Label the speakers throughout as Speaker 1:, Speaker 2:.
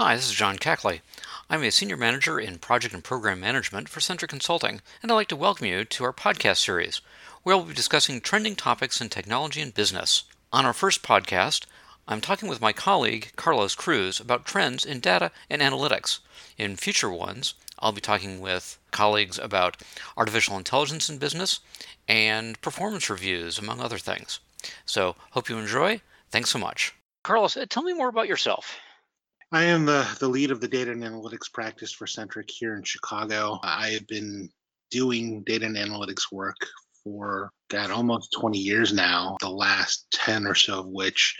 Speaker 1: Hi, this is John Cackley. I'm a senior manager in project and program management for Centric Consulting, and I'd like to welcome you to our podcast series, where we'll be discussing trending topics in technology and business. On our first podcast, I'm talking with my colleague Carlos Cruz about trends in data and analytics. In future ones, I'll be talking with colleagues about artificial intelligence in business and performance reviews, among other things. So, hope you enjoy. Thanks so much. Carlos, uh, tell me more about yourself.
Speaker 2: I am the, the lead of the data and analytics practice for Centric here in Chicago. I have been doing data and analytics work for God, almost 20 years now, the last 10 or so of which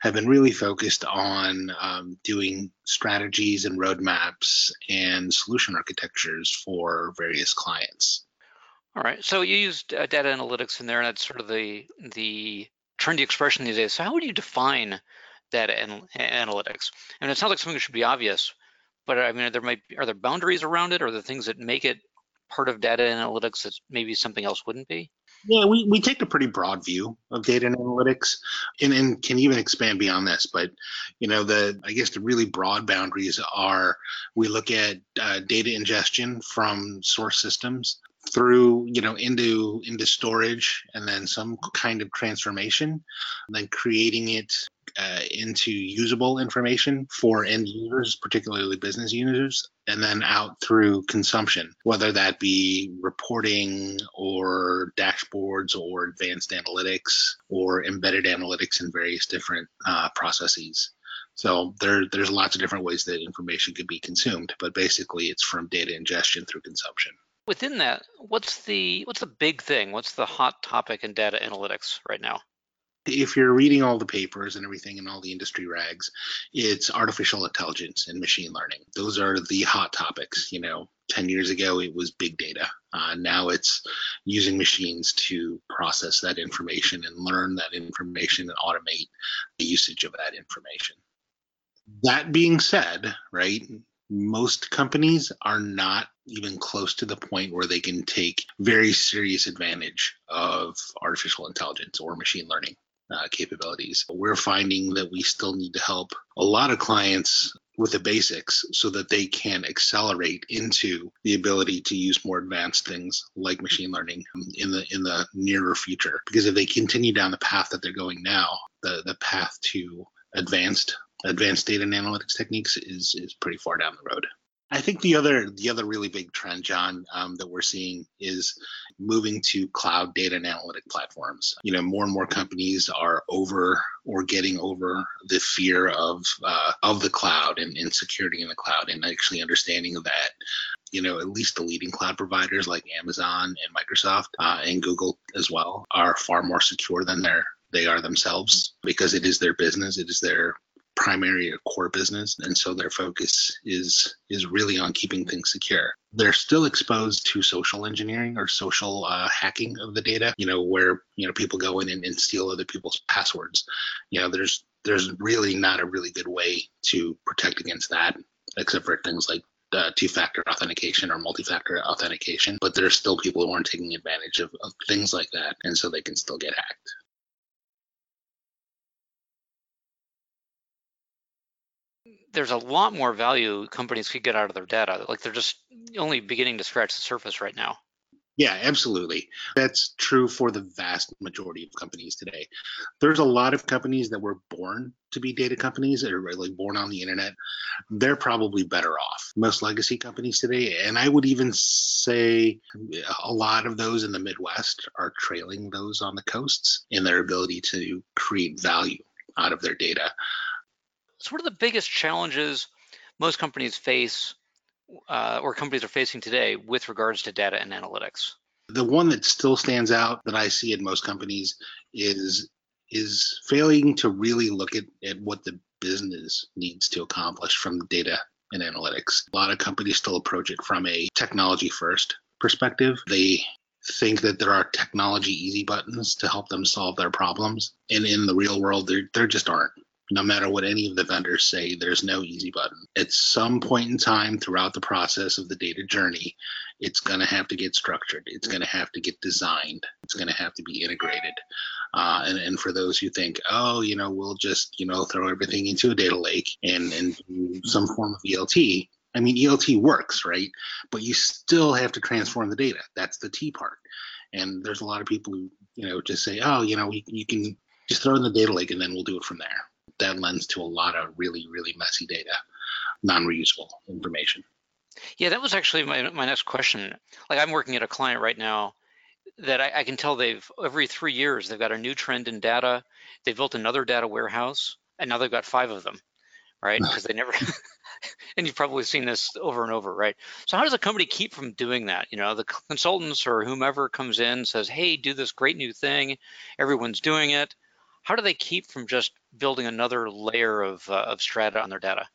Speaker 2: have been really focused on um, doing strategies and roadmaps and solution architectures for various clients.
Speaker 1: All right. So you used uh, data analytics in there, and that's sort of the the trendy expression these days. So how would you define data and analytics. I mean, it sounds like something should be obvious, but I mean, there might are there boundaries around it, or the things that make it part of data analytics that maybe something else wouldn't be?
Speaker 2: Yeah, we, we take a pretty broad view of data and analytics and, and can even expand beyond this. But, you know, the I guess the really broad boundaries are we look at uh, data ingestion from source systems through you know into into storage and then some kind of transformation then creating it uh, into usable information for end users particularly business users and then out through consumption whether that be reporting or dashboards or advanced analytics or embedded analytics in various different uh, processes so there, there's lots of different ways that information could be consumed, but basically it's from data ingestion through consumption.
Speaker 1: Within that, what's the what's the big thing? What's the hot topic in data analytics right now?
Speaker 2: If you're reading all the papers and everything and all the industry rags, it's artificial intelligence and machine learning. Those are the hot topics. You know, 10 years ago it was big data. Uh, now it's using machines to process that information and learn that information and automate the usage of that information. That being said, right, most companies are not even close to the point where they can take very serious advantage of artificial intelligence or machine learning uh, capabilities. We're finding that we still need to help a lot of clients with the basics so that they can accelerate into the ability to use more advanced things like machine learning in the in the nearer future because if they continue down the path that they're going now the the path to advanced advanced data and analytics techniques is is pretty far down the road. I think the other the other really big trend, John, um, that we're seeing is moving to cloud data and analytic platforms. You know, more and more companies are over or getting over the fear of uh, of the cloud and, and security in the cloud, and actually understanding that you know, at least the leading cloud providers like Amazon and Microsoft uh, and Google as well are far more secure than their they are themselves because it is their business, it is their primary or core business and so their focus is is really on keeping things secure. They're still exposed to social engineering or social uh, hacking of the data you know where you know people go in and, and steal other people's passwords. You know there's there's really not a really good way to protect against that except for things like uh, two-factor authentication or multi-factor authentication but there's still people who aren't taking advantage of, of things like that and so they can still get hacked
Speaker 1: there's a lot more value companies could get out of their data. Like they're just only beginning to scratch the surface right now.
Speaker 2: Yeah, absolutely. That's true for the vast majority of companies today. There's a lot of companies that were born to be data companies that are really born on the internet. They're probably better off. Most legacy companies today, and I would even say a lot of those in the Midwest are trailing those on the coasts in their ability to create value out of their data.
Speaker 1: So what are the biggest challenges most companies face uh, or companies are facing today with regards to data and analytics?
Speaker 2: The one that still stands out that I see in most companies is is failing to really look at, at what the business needs to accomplish from data and analytics. A lot of companies still approach it from a technology first perspective. They think that there are technology easy buttons to help them solve their problems. And in the real world, there, there just aren't no matter what any of the vendors say, there's no easy button. At some point in time throughout the process of the data journey, it's going to have to get structured. It's going to have to get designed. It's going to have to be integrated. Uh, and, and for those who think, oh, you know, we'll just, you know, throw everything into a data lake and, and some form of ELT. I mean, ELT works, right? But you still have to transform the data. That's the T part. And there's a lot of people who, you know, just say, oh, you know, you, you can just throw in the data lake and then we'll do it from there. That lends to a lot of really, really messy data, non reusable information.
Speaker 1: Yeah, that was actually my, my next question. Like, I'm working at a client right now that I, I, can tell they've every three years they've got a new trend in data. They've built another data warehouse, and now they've got five of them, right? Because they never. and you've probably seen this over and over, right? So how does a company keep from doing that? You know, the consultants or whomever comes in says, "Hey, do this great new thing. Everyone's doing it." How do they keep from just building another layer of uh, of strata on their data?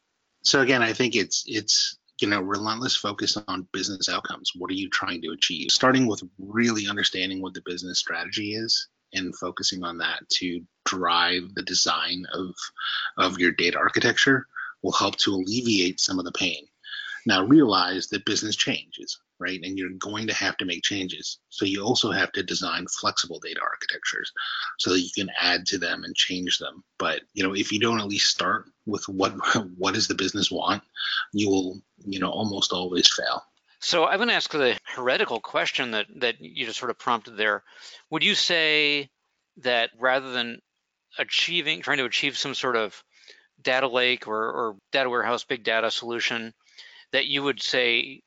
Speaker 2: So again, I think it's it's you know relentless focus on business outcomes. What are you trying to achieve? Starting with really understanding what the business strategy is and focusing on that to drive the design of of your data architecture will help to alleviate some of the pain. Now realize that business changes right? And you're going to have to make changes. So you also have to design flexible data architectures so that you can add to them and change them. But you know, if you don't at least start with what what does the business want, you will, you know, almost always fail.
Speaker 1: So I'm going to ask the heretical question that that you just sort of prompted there. Would you say that rather than achieving trying to achieve some sort of data lake or, or data warehouse big data solution that you would say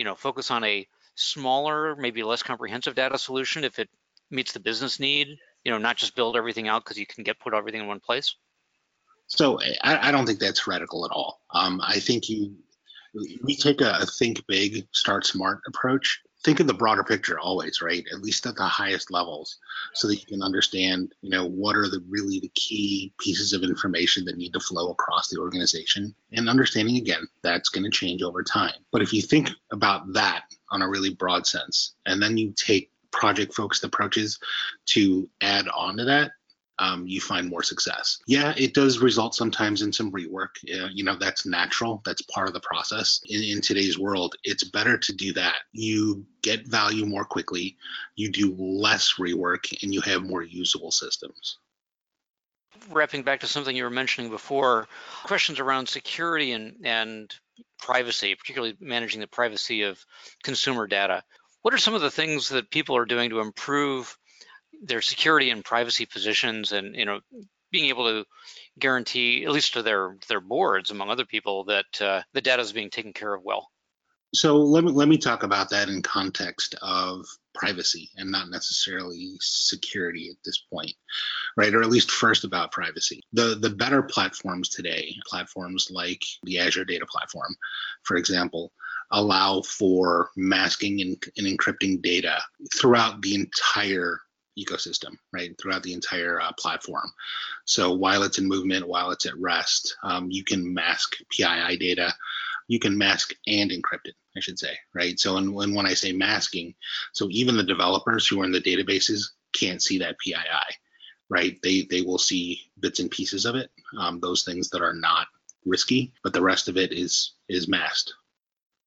Speaker 1: you know, focus on a smaller, maybe less comprehensive data solution if it meets the business need, you know, not just build everything out because you can get put everything in one place?
Speaker 2: So I, I don't think that's radical at all. Um, I think you we take a, a think big, start smart approach think of the broader picture always, right? At least at the highest levels, so that you can understand, you know, what are the really the key pieces of information that need to flow across the organization. And understanding again, that's going to change over time. But if you think about that on a really broad sense, and then you take project focused approaches to add on to that, um, you find more success. Yeah, it does result sometimes in some rework. Uh, you know, that's natural. That's part of the process. In, in today's world, it's better to do that. You get value more quickly, you do less rework, and you have more usable systems.
Speaker 1: Wrapping back to something you were mentioning before, questions around security and, and privacy, particularly managing the privacy of consumer data. What are some of the things that people are doing to improve their security and privacy positions and you know being able to guarantee at least to their their boards among other people that uh, the data is being taken care of well.
Speaker 2: So let me let me talk about that in context of privacy and not necessarily security at this point right? Or at least first about privacy. The the better platforms today platforms like the azure data platform for example allow for masking and, and encrypting data throughout the entire ecosystem, right, throughout the entire uh, platform. So while it's in movement, while it's at rest, um, you can mask PII data. You can mask and encrypt it, I should say, right? So and when, I say masking, so even the developers who are in the databases can't see that PII, right? They they will see bits and pieces of it, um, those things that are not risky, but the rest of it is is masked,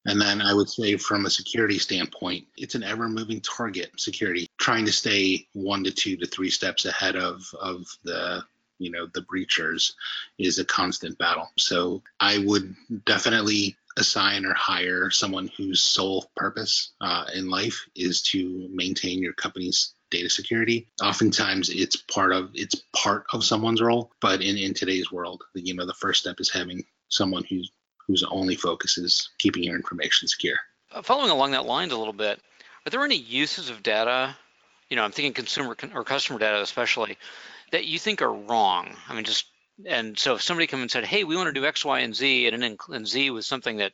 Speaker 2: and then I would say, from a security standpoint, it's an ever moving target security, trying to stay one to two to three steps ahead of, of the you know the breachers is a constant battle. So i would definitely assign or hire someone whose sole purpose uh, in life is to maintain your company's data security. Oftentimes it's part of it's part of someone's role but in in today's world the you know the first step is having someone who's whose only focus is keeping your information secure.
Speaker 1: Uh, following along that line a little bit, are there any uses of data, you know, I'm thinking consumer or customer data especially, that you think are wrong? I mean, just and so if somebody come and said, "Hey, we want to do X, Y, and Z," and and Z was something that,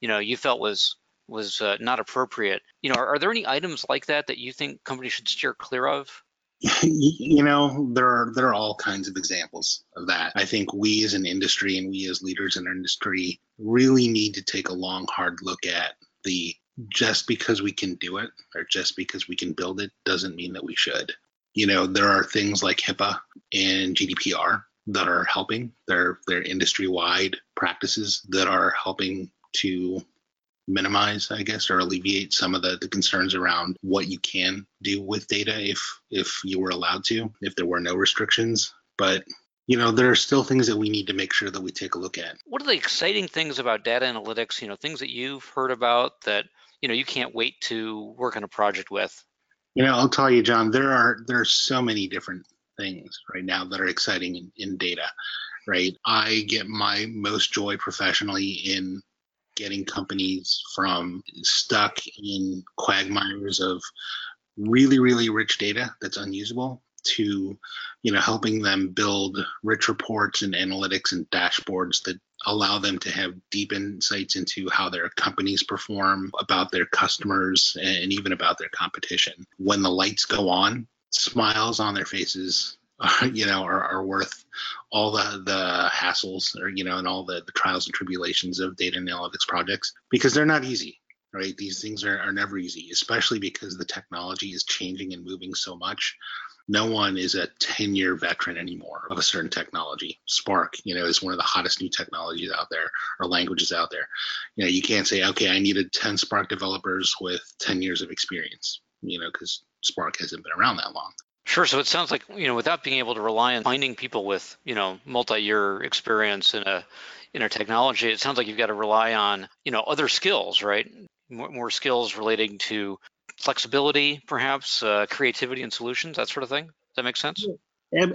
Speaker 1: you know, you felt was was uh, not appropriate, you know, are, are there any items like that that you think companies should steer clear of?
Speaker 2: you know there are there are all kinds of examples of that. I think we as an industry and we as leaders in our industry really need to take a long hard look at the just because we can do it or just because we can build it doesn't mean that we should. You know there are things like hipaa and gdpr that are helping. They're they're industry wide practices that are helping to minimize, I guess, or alleviate some of the, the concerns around what you can do with data if if you were allowed to, if there were no restrictions. But you know, there are still things that we need to make sure that we take a look at.
Speaker 1: What are the exciting things about data analytics? You know, things that you've heard about that you know you can't wait to work on a project with.
Speaker 2: You know, I'll tell you, John, there are there are so many different things right now that are exciting in, in data. Right, I get my most joy professionally in getting companies from stuck in quagmires of really, really rich data that's unusable to you know helping them build rich reports and analytics and dashboards that allow them to have deep insights into how their companies perform about their customers and even about their competition. When the lights go on smiles on their faces you know, are, are worth all the the hassles or you know, and all the, the trials and tribulations of data analytics projects because they're not easy, right? These things are, are never easy, especially because the technology is changing and moving so much. No one is a 10 year veteran anymore of a certain technology. Spark, you know, is one of the hottest new technologies out there or languages out there. You know, you can't say, okay, I needed 10 Spark developers with 10 years of experience, you know, because Spark hasn't been around that long.
Speaker 1: Sure. So it sounds like you know, without being able to rely on finding people with you know multi-year experience in a in a technology, it sounds like you've got to rely on you know other skills, right? More, more skills relating to flexibility, perhaps uh, creativity and solutions, that sort of thing. Does that make sense?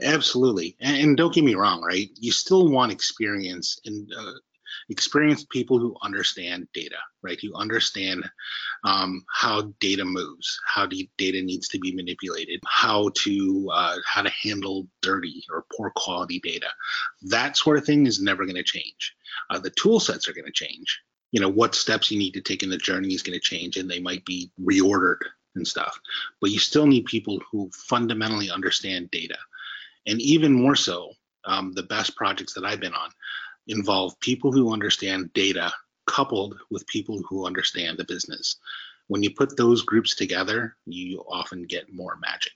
Speaker 2: Absolutely. And, don't get me wrong, right? You still want experience in uh, experienced people who understand data, right? Who understand um, how data moves, how data needs to be manipulated, how to uh, how to handle dirty or poor quality data. That sort of thing is never going to change. Uh, the tool sets are going to change. You know what steps you need to take in the journey is going to change, and they might be reordered and stuff. But you still need people who fundamentally understand data, and even more so, um, the best projects that I've been on involve people who understand data coupled with people who understand the business. When you put those groups together, you often get more magic.